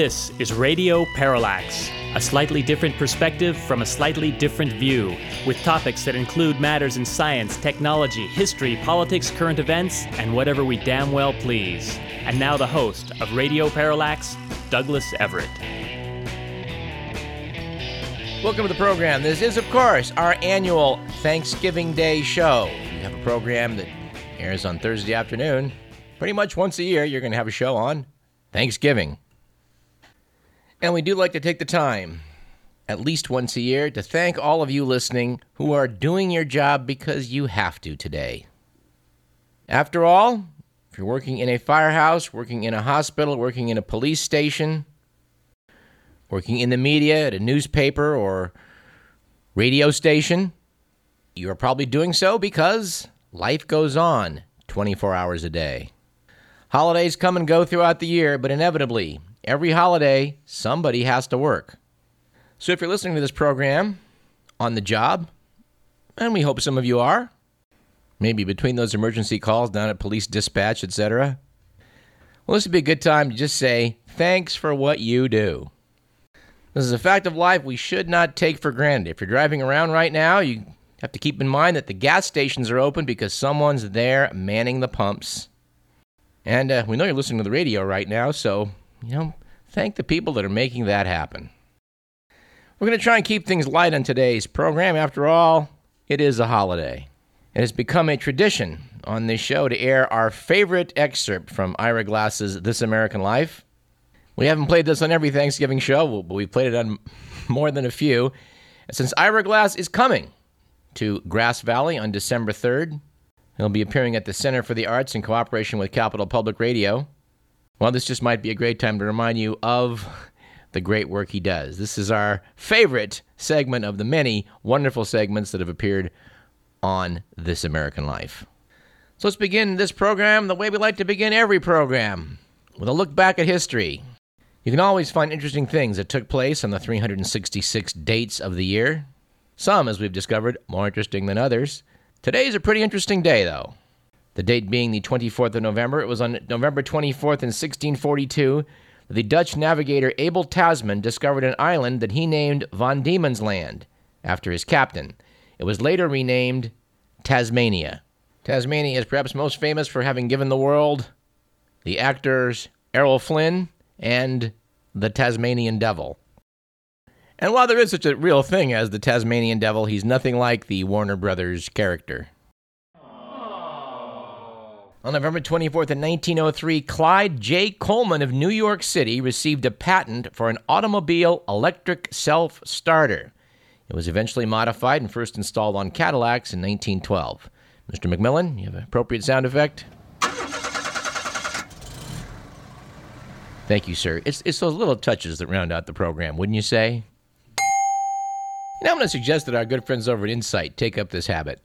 This is Radio Parallax, a slightly different perspective from a slightly different view, with topics that include matters in science, technology, history, politics, current events, and whatever we damn well please. And now the host of Radio Parallax, Douglas Everett. Welcome to the program. This is, of course, our annual Thanksgiving Day show. We have a program that airs on Thursday afternoon. Pretty much once a year, you're going to have a show on Thanksgiving. And we do like to take the time, at least once a year, to thank all of you listening who are doing your job because you have to today. After all, if you're working in a firehouse, working in a hospital, working in a police station, working in the media, at a newspaper or radio station, you are probably doing so because life goes on 24 hours a day. Holidays come and go throughout the year, but inevitably, Every holiday, somebody has to work. So if you're listening to this program on the job, and we hope some of you are, maybe between those emergency calls down at police dispatch, etc., well, this would be a good time to just say thanks for what you do. This is a fact of life we should not take for granted. If you're driving around right now, you have to keep in mind that the gas stations are open because someone's there manning the pumps. And uh, we know you're listening to the radio right now, so you know, thank the people that are making that happen. We're going to try and keep things light on today's program. After all, it is a holiday. It has become a tradition on this show to air our favorite excerpt from Ira Glass's This American Life. We haven't played this on every Thanksgiving show, but we've played it on more than a few. since Ira Glass is coming to Grass Valley on December 3rd, he'll be appearing at the Center for the Arts in cooperation with Capital Public Radio. Well, this just might be a great time to remind you of the great work he does. This is our favorite segment of the many wonderful segments that have appeared on This American Life. So let's begin this program the way we like to begin every program with a look back at history. You can always find interesting things that took place on the 366 dates of the year. Some, as we've discovered, more interesting than others. Today's a pretty interesting day, though. The date being the 24th of November, it was on November 24th in 1642 that the Dutch navigator Abel Tasman discovered an island that he named Van Diemen's Land after his captain. It was later renamed Tasmania. Tasmania is perhaps most famous for having given the world the actors Errol Flynn and the Tasmanian Devil. And while there is such a real thing as the Tasmanian Devil, he's nothing like the Warner Brothers character. On November 24th, in 1903, Clyde J. Coleman of New York City received a patent for an automobile electric self starter. It was eventually modified and first installed on Cadillacs in 1912. Mr. McMillan, you have an appropriate sound effect? Thank you, sir. It's, it's those little touches that round out the program, wouldn't you say? Now I'm going to suggest that our good friends over at Insight take up this habit.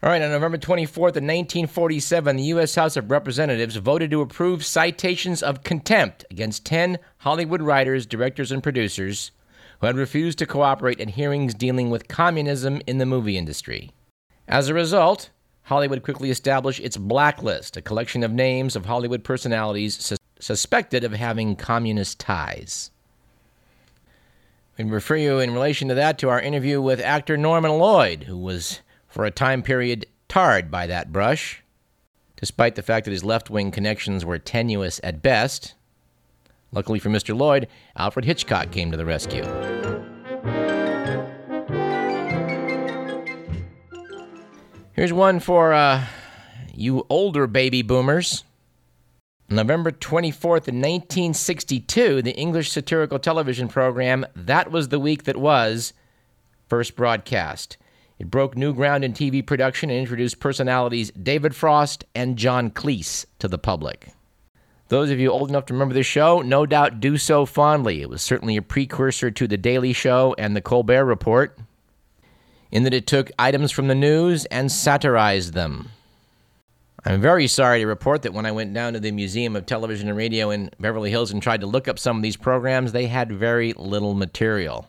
All right, on November 24th, of 1947, the U.S. House of Representatives voted to approve citations of contempt against 10 Hollywood writers, directors, and producers who had refused to cooperate in hearings dealing with communism in the movie industry. As a result, Hollywood quickly established its blacklist, a collection of names of Hollywood personalities sus- suspected of having communist ties. We refer you in relation to that to our interview with actor Norman Lloyd, who was for a time period tarred by that brush, despite the fact that his left wing connections were tenuous at best. Luckily for Mr. Lloyd, Alfred Hitchcock came to the rescue. Here's one for uh, you older baby boomers. November 24th, 1962, the English satirical television program That Was the Week That Was first broadcast. It broke new ground in TV production and introduced personalities David Frost and John Cleese to the public. Those of you old enough to remember this show no doubt do so fondly. It was certainly a precursor to The Daily Show and The Colbert Report, in that it took items from the news and satirized them. I'm very sorry to report that when I went down to the Museum of Television and Radio in Beverly Hills and tried to look up some of these programs, they had very little material.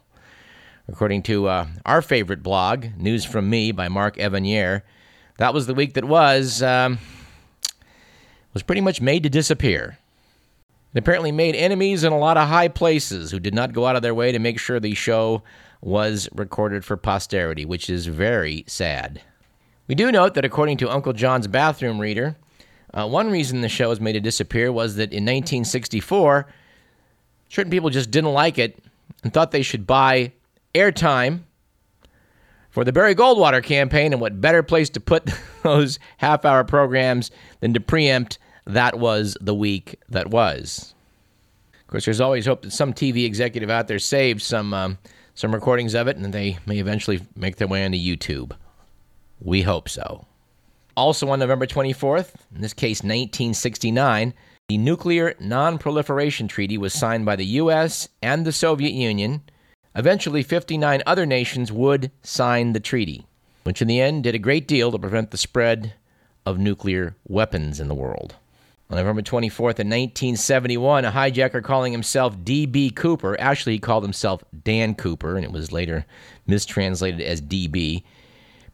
According to uh, our favorite blog, News from Me by Mark Evanier, that was the week that was. Um, was pretty much made to disappear. It apparently made enemies in a lot of high places who did not go out of their way to make sure the show was recorded for posterity, which is very sad. We do note that according to Uncle John's bathroom reader, uh, one reason the show was made to disappear was that in 1964, certain people just didn't like it and thought they should buy airtime for the Barry Goldwater campaign. And what better place to put those half hour programs than to preempt that was the week that was? Of course, there's always hope that some TV executive out there saved some, um, some recordings of it and they may eventually make their way onto YouTube. We hope so. Also on November 24th, in this case 1969, the Nuclear Non-Proliferation Treaty was signed by the US and the Soviet Union. Eventually 59 other nations would sign the treaty, which in the end did a great deal to prevent the spread of nuclear weapons in the world. On November 24th, in 1971, a hijacker calling himself D.B. Cooper, actually, he called himself Dan Cooper, and it was later mistranslated as D.B.,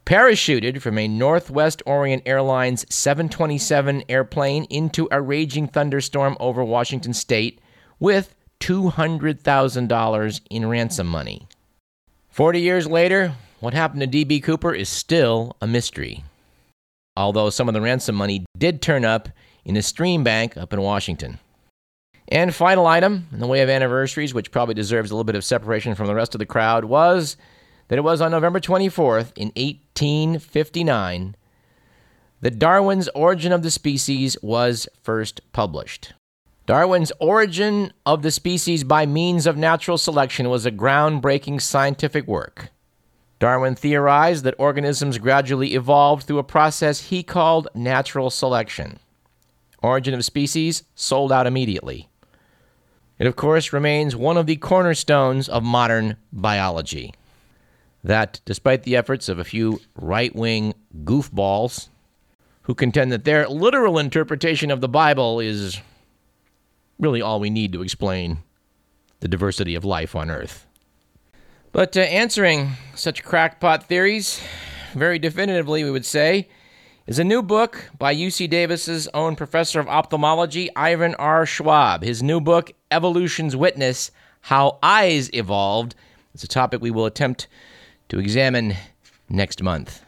parachuted from a Northwest Orient Airlines 727 airplane into a raging thunderstorm over Washington state with $200,000 in ransom money. 40 years later, what happened to D.B. Cooper is still a mystery. Although some of the ransom money did turn up in a stream bank up in Washington. And final item in the way of anniversaries, which probably deserves a little bit of separation from the rest of the crowd, was that it was on November 24th in 1859 that Darwin's Origin of the Species was first published. Darwin's Origin of the Species by Means of Natural Selection was a groundbreaking scientific work. Darwin theorized that organisms gradually evolved through a process he called natural selection. Origin of Species sold out immediately. It, of course, remains one of the cornerstones of modern biology that despite the efforts of a few right wing goofballs who contend that their literal interpretation of the Bible is really all we need to explain the diversity of life on Earth. But uh, answering such crackpot theories, very definitively, we would say, is a new book by UC Davis's own professor of ophthalmology, Ivan R. Schwab. His new book, Evolution's Witness How Eyes Evolved, is a topic we will attempt to examine next month.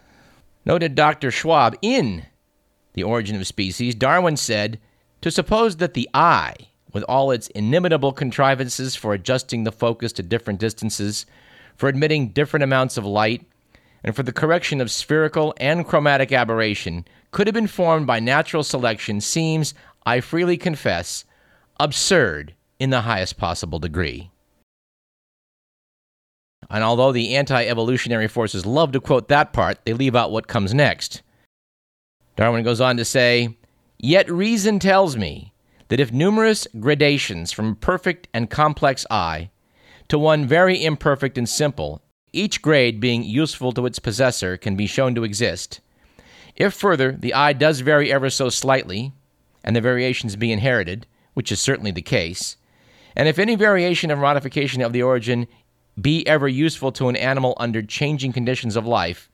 Noted Dr. Schwab in The Origin of Species, Darwin said, To suppose that the eye, with all its inimitable contrivances for adjusting the focus to different distances, for admitting different amounts of light, and for the correction of spherical and chromatic aberration, could have been formed by natural selection seems, I freely confess, absurd in the highest possible degree. And although the anti evolutionary forces love to quote that part, they leave out what comes next. Darwin goes on to say, Yet reason tells me that if numerous gradations from a perfect and complex eye to one very imperfect and simple, each grade being useful to its possessor, can be shown to exist, if further the eye does vary ever so slightly, and the variations be inherited, which is certainly the case, and if any variation or modification of the origin be ever useful to an animal under changing conditions of life,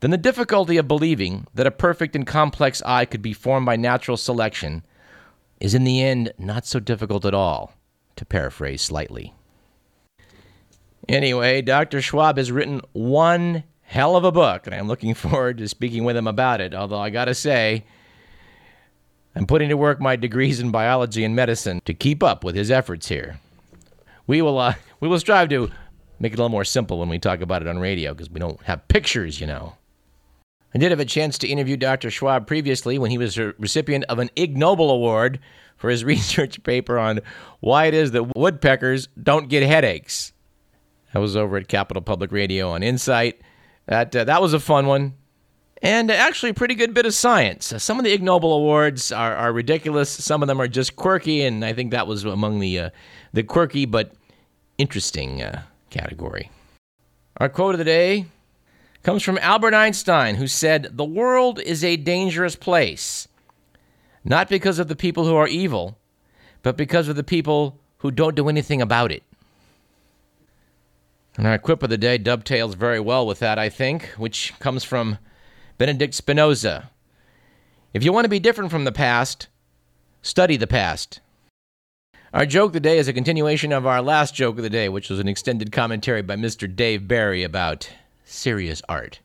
then the difficulty of believing that a perfect and complex eye could be formed by natural selection is in the end not so difficult at all, to paraphrase slightly. Anyway, Dr. Schwab has written one hell of a book, and I'm looking forward to speaking with him about it. Although I gotta say, I'm putting to work my degrees in biology and medicine to keep up with his efforts here. We will uh, we will strive to make it a little more simple when we talk about it on radio because we don't have pictures, you know. I did have a chance to interview Dr. Schwab previously when he was a recipient of an Ig Nobel Award for his research paper on why it is that woodpeckers don't get headaches. That was over at Capital Public Radio on Insight. That uh, that was a fun one, and actually a pretty good bit of science. Uh, some of the Ig Nobel awards are, are ridiculous. Some of them are just quirky, and I think that was among the uh, the quirky but interesting uh, category. Our quote of the day comes from Albert Einstein, who said, The world is a dangerous place, not because of the people who are evil, but because of the people who don't do anything about it. And our quip of the day dovetails very well with that, I think, which comes from Benedict Spinoza. If you want to be different from the past, study the past. Our joke of the day is a continuation of our last joke of the day, which was an extended commentary by Mr. Dave Barry about serious art.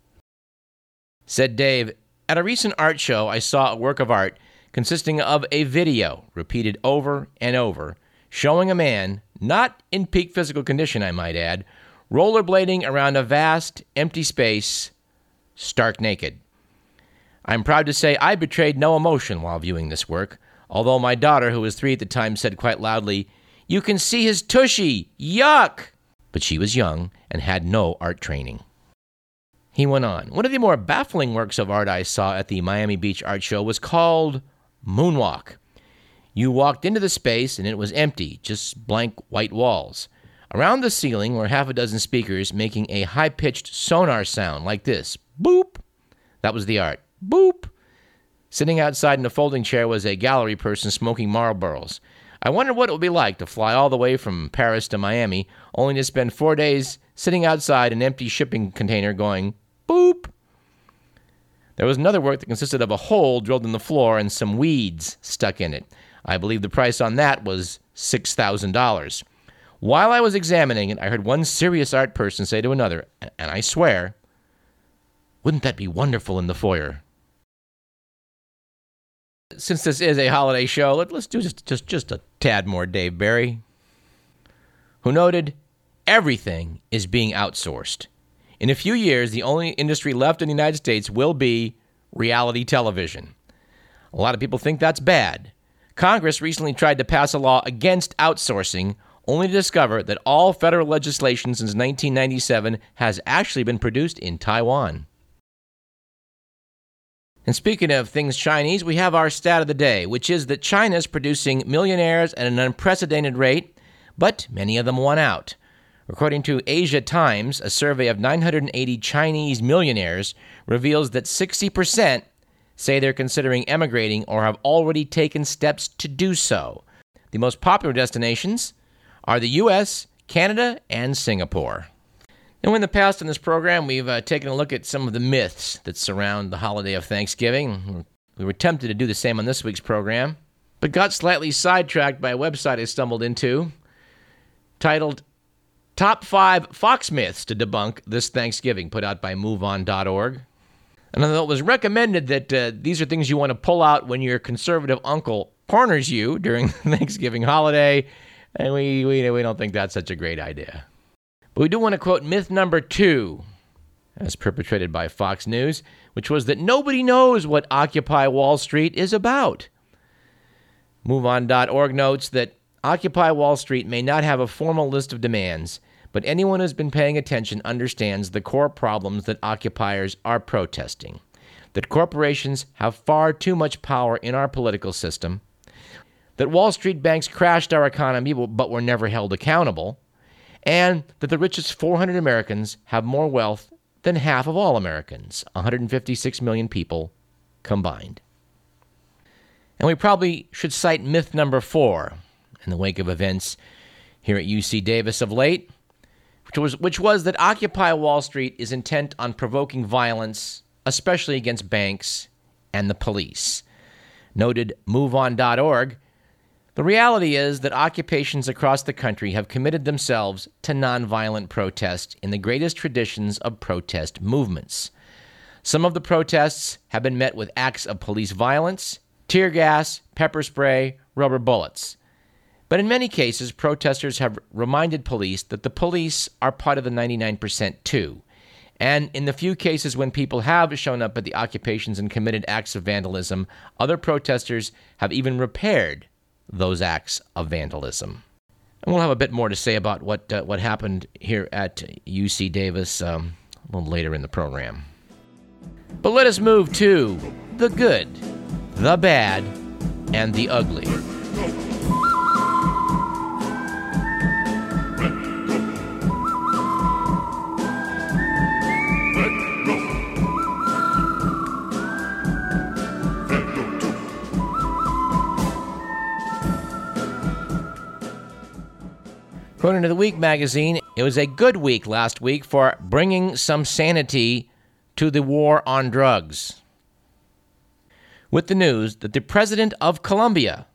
Said Dave, At a recent art show, I saw a work of art consisting of a video repeated over and over, showing a man, not in peak physical condition, I might add, rollerblading around a vast, empty space, stark naked. I'm proud to say I betrayed no emotion while viewing this work although my daughter, who was three at the time, said quite loudly, You can see his tushy! Yuck! But she was young and had no art training. He went on. One of the more baffling works of art I saw at the Miami Beach Art Show was called Moonwalk. You walked into the space and it was empty, just blank white walls. Around the ceiling were half a dozen speakers making a high pitched sonar sound like this boop. That was the art. Boop. Sitting outside in a folding chair was a gallery person smoking Marlboros. I wondered what it would be like to fly all the way from Paris to Miami, only to spend four days sitting outside an empty shipping container going boop. There was another work that consisted of a hole drilled in the floor and some weeds stuck in it. I believe the price on that was $6,000. While I was examining it, I heard one serious art person say to another, and I swear, wouldn't that be wonderful in the foyer? since this is a holiday show, let, us do just, just, just a tad more Dave Barry, who noted everything is being outsourced. In a few years, the only industry left in the United States will be reality television. A lot of people think that's bad. Congress recently tried to pass a law against outsourcing, only to discover that all federal legislation since 1997 has actually been produced in Taiwan. And speaking of things Chinese, we have our stat of the day, which is that China is producing millionaires at an unprecedented rate, but many of them want out. According to Asia Times, a survey of 980 Chinese millionaires reveals that 60% say they're considering emigrating or have already taken steps to do so. The most popular destinations are the US, Canada, and Singapore. Now, in the past in this program, we've uh, taken a look at some of the myths that surround the holiday of Thanksgiving. We were tempted to do the same on this week's program, but got slightly sidetracked by a website I stumbled into titled Top 5 Fox Myths to Debunk This Thanksgiving, put out by MoveOn.org. And it was recommended that uh, these are things you want to pull out when your conservative uncle corners you during the Thanksgiving holiday, and we, we, we don't think that's such a great idea. But we do want to quote myth number two, as perpetrated by Fox News, which was that nobody knows what Occupy Wall Street is about. MoveOn.org notes that Occupy Wall Street may not have a formal list of demands, but anyone who's been paying attention understands the core problems that occupiers are protesting. That corporations have far too much power in our political system, that Wall Street banks crashed our economy but were never held accountable, and that the richest 400 Americans have more wealth than half of all Americans, 156 million people combined. And we probably should cite myth number four in the wake of events here at UC Davis of late, which was, which was that Occupy Wall Street is intent on provoking violence, especially against banks and the police. Noted MoveOn.org the reality is that occupations across the country have committed themselves to nonviolent protest in the greatest traditions of protest movements. Some of the protests have been met with acts of police violence, tear gas, pepper spray, rubber bullets. But in many cases, protesters have reminded police that the police are part of the 99% too. And in the few cases when people have shown up at the occupations and committed acts of vandalism, other protesters have even repaired those acts of vandalism. And we'll have a bit more to say about what, uh, what happened here at UC Davis um, a little later in the program. But let us move to the good, the bad, and the ugly. According to the Week magazine, it was a good week last week for bringing some sanity to the war on drugs. With the news that the president of Colombia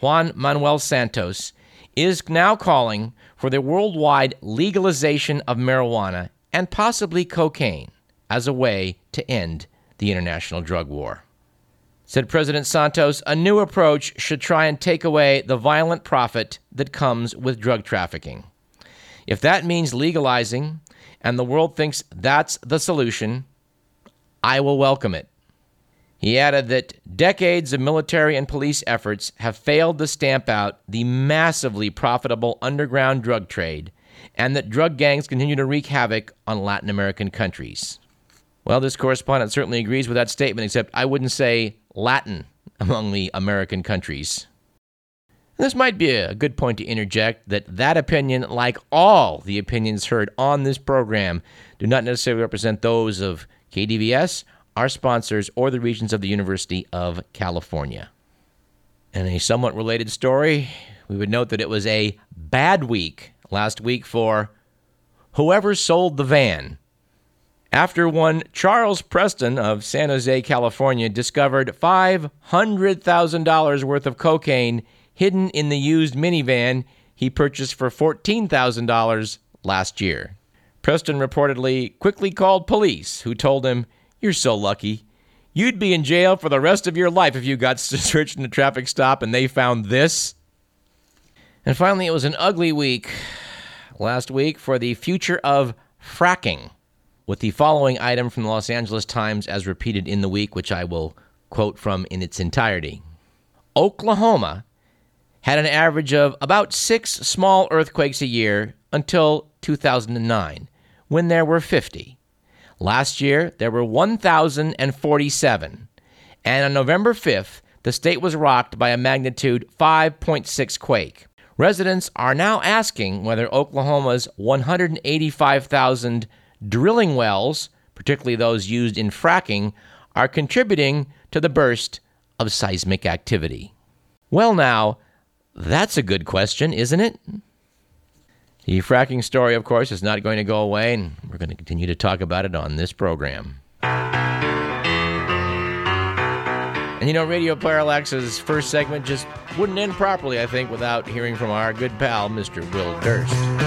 Juan Manuel Santos, is now calling for the worldwide legalization of marijuana and possibly cocaine as a way to end the international drug war. Said President Santos, a new approach should try and take away the violent profit that comes with drug trafficking. If that means legalizing and the world thinks that's the solution, I will welcome it. He added that decades of military and police efforts have failed to stamp out the massively profitable underground drug trade and that drug gangs continue to wreak havoc on Latin American countries. Well, this correspondent certainly agrees with that statement, except I wouldn't say Latin among the American countries. This might be a good point to interject that that opinion, like all the opinions heard on this program, do not necessarily represent those of KDVS, our sponsors, or the regents of the University of California. In a somewhat related story, we would note that it was a bad week last week for whoever sold the van after one Charles Preston of San Jose, California, discovered $500,000 worth of cocaine hidden in the used minivan he purchased for $14,000 last year. Preston reportedly quickly called police, who told him, You're so lucky. You'd be in jail for the rest of your life if you got searched in a traffic stop and they found this. And finally, it was an ugly week last week for the future of fracking with the following item from the Los Angeles Times as repeated in the week, which I will quote from in its entirety. Oklahoma had an average of about six small earthquakes a year until 2009, when there were 50. Last year, there were 1,047. And on November 5th, the state was rocked by a magnitude 5.6 quake. Residents are now asking whether Oklahoma's 185,000 drilling wells, particularly those used in fracking, are contributing to the burst of seismic activity. Well, now, that's a good question, isn't it? The fracking story, of course, is not going to go away, and we're going to continue to talk about it on this program. And you know, Radio Parallax's first segment just wouldn't end properly, I think, without hearing from our good pal, Mr. Will Durst.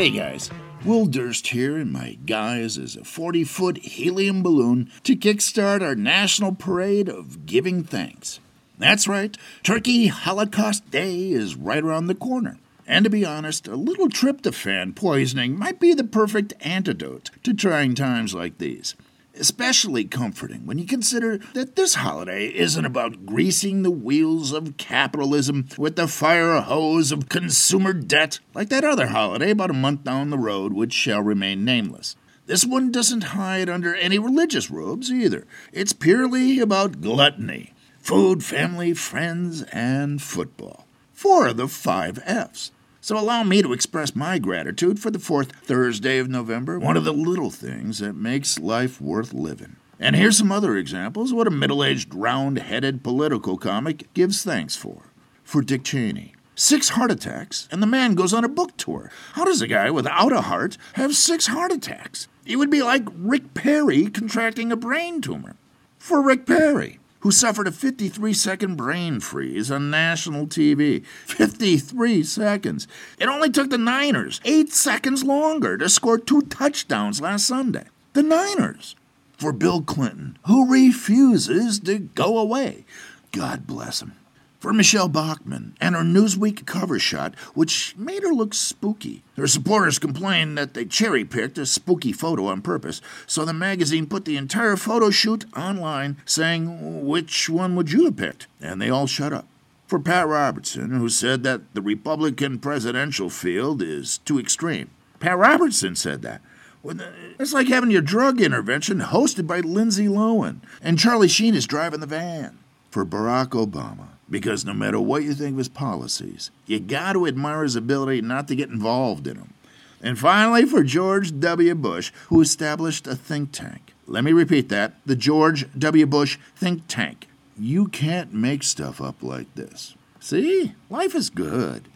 Hey guys, Will Durst here, and my guise is a 40 foot helium balloon to kickstart our national parade of giving thanks. That's right, Turkey Holocaust Day is right around the corner. And to be honest, a little tryptophan poisoning might be the perfect antidote to trying times like these especially comforting when you consider that this holiday isn't about greasing the wheels of capitalism with the fire hose of consumer debt like that other holiday about a month down the road, which shall remain nameless. This one doesn't hide under any religious robes either. It's purely about gluttony food, family, friends, and football. Four of the five F's. So allow me to express my gratitude for the fourth Thursday of November, one of the little things that makes life worth living. And here's some other examples what a middle aged, round headed political comic gives thanks for. For Dick Cheney. Six heart attacks, and the man goes on a book tour. How does a guy without a heart have six heart attacks? It would be like Rick Perry contracting a brain tumor. For Rick Perry who suffered a 53 second brain freeze on national TV. 53 seconds. It only took the Niners eight seconds longer to score two touchdowns last Sunday. The Niners. For Bill Clinton, who refuses to go away. God bless him for Michele Bachmann and her Newsweek cover shot, which made her look spooky. Her supporters complained that they cherry picked a spooky photo on purpose, so the magazine put the entire photo shoot online, saying, Which one would you have picked? And they all shut up. For Pat Robertson, who said that the Republican presidential field is too extreme. Pat Robertson said that. It's like having your drug intervention hosted by Lindsay Lohan, and Charlie Sheen is driving the van. For Barack Obama, because no matter what you think of his policies, you got to admire his ability not to get involved in them. And finally, for George W. Bush, who established a think tank. Let me repeat that the George W. Bush think tank. You can't make stuff up like this. See? Life is good.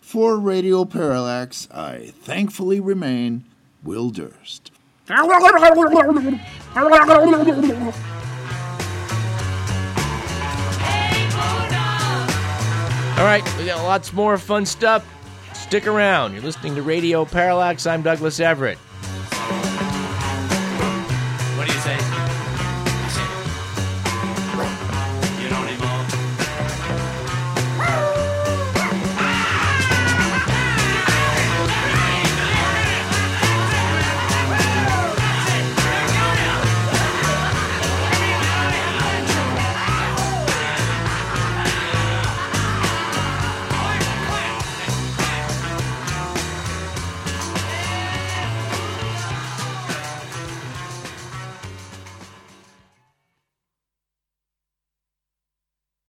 For Radio Parallax, I thankfully remain Will Durst. All right, we got lots more fun stuff. Stick around. You're listening to Radio Parallax. I'm Douglas Everett.